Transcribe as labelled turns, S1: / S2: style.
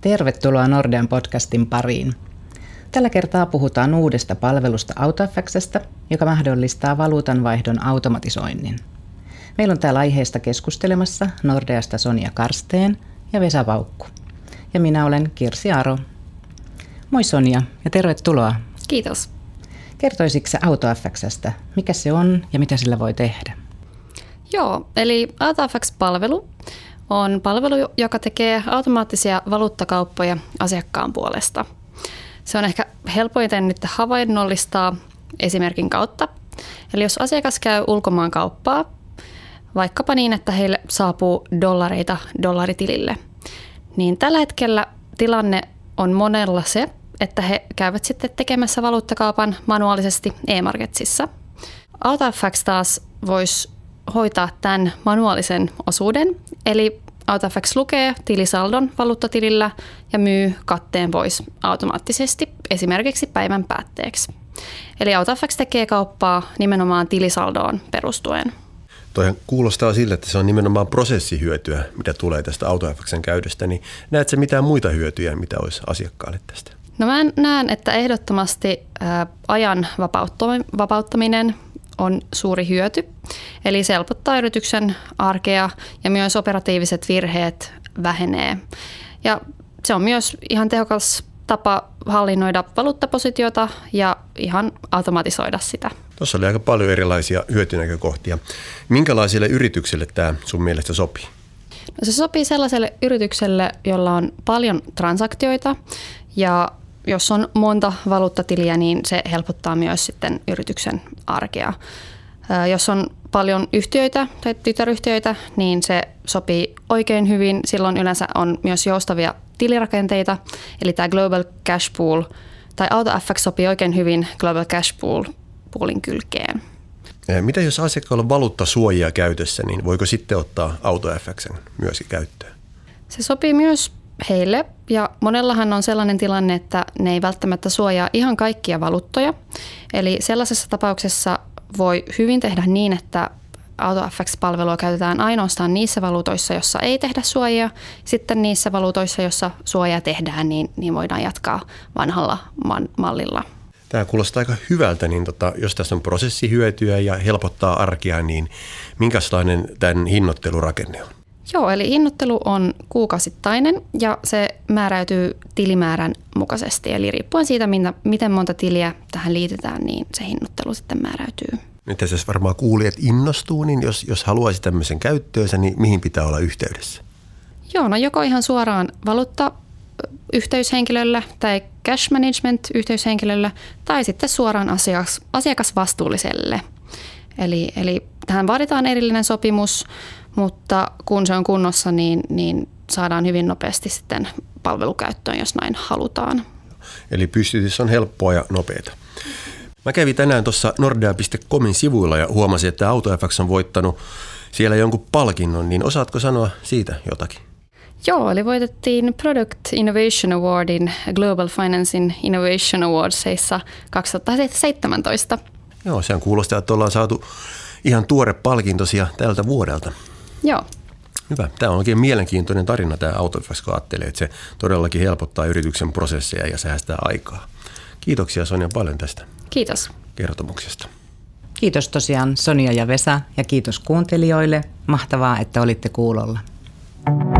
S1: Tervetuloa Nordean podcastin pariin. Tällä kertaa puhutaan uudesta palvelusta AutoFXstä, joka mahdollistaa valuutanvaihdon automatisoinnin. Meillä on täällä aiheesta keskustelemassa Nordeasta Sonja Karsteen ja Vesa Vaukku. Ja minä olen Kirsi Aro. Moi Sonja ja tervetuloa.
S2: Kiitos.
S1: Kertoisitko AutoFXstä, mikä se on ja mitä sillä voi tehdä?
S2: Joo, eli AutoFX-palvelu on palvelu, joka tekee automaattisia valuuttakauppoja asiakkaan puolesta. Se on ehkä helpoiten nyt havainnollistaa esimerkin kautta. Eli jos asiakas käy ulkomaan kauppaa, vaikkapa niin, että heille saapuu dollareita dollaritilille, niin tällä hetkellä tilanne on monella se, että he käyvät sitten tekemässä valuuttakaupan manuaalisesti e-marketsissa. AutoFX taas voisi hoitaa tämän manuaalisen osuuden, eli AutoFX lukee tilisaldon valuuttatilillä ja myy katteen pois automaattisesti esimerkiksi päivän päätteeksi. Eli AutoFX tekee kauppaa nimenomaan tilisaldoon perustuen.
S3: Toihan kuulostaa sille, että se on nimenomaan prosessihyötyä, mitä tulee tästä AutoFXn käytöstä. Niin näetkö mitään muita hyötyjä, mitä olisi asiakkaalle tästä?
S2: No mä näen, että ehdottomasti ajan vapauttaminen on suuri hyöty. Eli se helpottaa yrityksen arkea ja myös operatiiviset virheet vähenee. Ja se on myös ihan tehokas tapa hallinnoida valuuttapositiota ja ihan automatisoida sitä.
S3: Tuossa oli aika paljon erilaisia hyötynäkökohtia. Minkälaisille yrityksille tämä sun mielestä sopii?
S2: No se sopii sellaiselle yritykselle, jolla on paljon transaktioita ja jos on monta valuuttatiliä, niin se helpottaa myös sitten yrityksen arkea. Jos on paljon yhtiöitä tai tytäryhtiöitä, niin se sopii oikein hyvin. Silloin yleensä on myös joustavia tilirakenteita, eli tämä Global Cash Pool tai AutoFX sopii oikein hyvin Global Cash Pool poolin kylkeen.
S3: Mitä jos asiakkaalla on valuuttasuojia käytössä, niin voiko sitten ottaa AutoFXn myöskin käyttöön?
S2: Se sopii myös heille. Ja monellahan on sellainen tilanne, että ne ei välttämättä suojaa ihan kaikkia valuuttoja. Eli sellaisessa tapauksessa voi hyvin tehdä niin, että AutoFX-palvelua käytetään ainoastaan niissä valuutoissa, jossa ei tehdä suojaa. Sitten niissä valuutoissa, jossa suojaa tehdään, niin, niin voidaan jatkaa vanhalla man- mallilla.
S3: Tämä kuulostaa aika hyvältä, niin tota, jos tässä on prosessihyötyä ja helpottaa arkea, niin minkälainen tämän hinnoittelurakenne on?
S2: Joo, eli hinnoittelu on kuukausittainen ja se määräytyy tilimäärän mukaisesti. Eli riippuen siitä, miten monta tiliä tähän liitetään, niin se hinnoittelu sitten määräytyy.
S3: Nyt tässä varmaan kuulijat innostuu, niin jos, jos haluaisi tämmöisen käyttöönsä, niin mihin pitää olla yhteydessä?
S2: Joo, no joko ihan suoraan valuutta yhteyshenkilölle tai cash management yhteyshenkilölle tai sitten suoraan asiakas, asiakasvastuulliselle. Eli, eli tähän vaaditaan erillinen sopimus, mutta kun se on kunnossa, niin, niin saadaan hyvin nopeasti sitten palvelukäyttöön, jos näin halutaan.
S3: Eli pystytys on helppoa ja nopeata. Mä kävin tänään tuossa nordea.comin sivuilla ja huomasin, että AutoFX on voittanut siellä jonkun palkinnon, niin osaatko sanoa siitä jotakin?
S2: Joo, eli voitettiin Product Innovation Awardin Global Financing Innovation Awardsissa 2017.
S3: Joo, sehän kuulostaa, että ollaan saatu ihan tuore palkintosia tältä vuodelta.
S2: Joo.
S3: Hyvä. Tämä on oikein mielenkiintoinen tarina tämä AutoFax, kun ajattelee, että se todellakin helpottaa yrityksen prosesseja ja säästää aikaa. Kiitoksia Sonja paljon tästä
S2: Kiitos.
S3: kertomuksesta.
S1: Kiitos tosiaan Sonja ja Vesa ja kiitos kuuntelijoille. Mahtavaa, että olitte kuulolla. thank you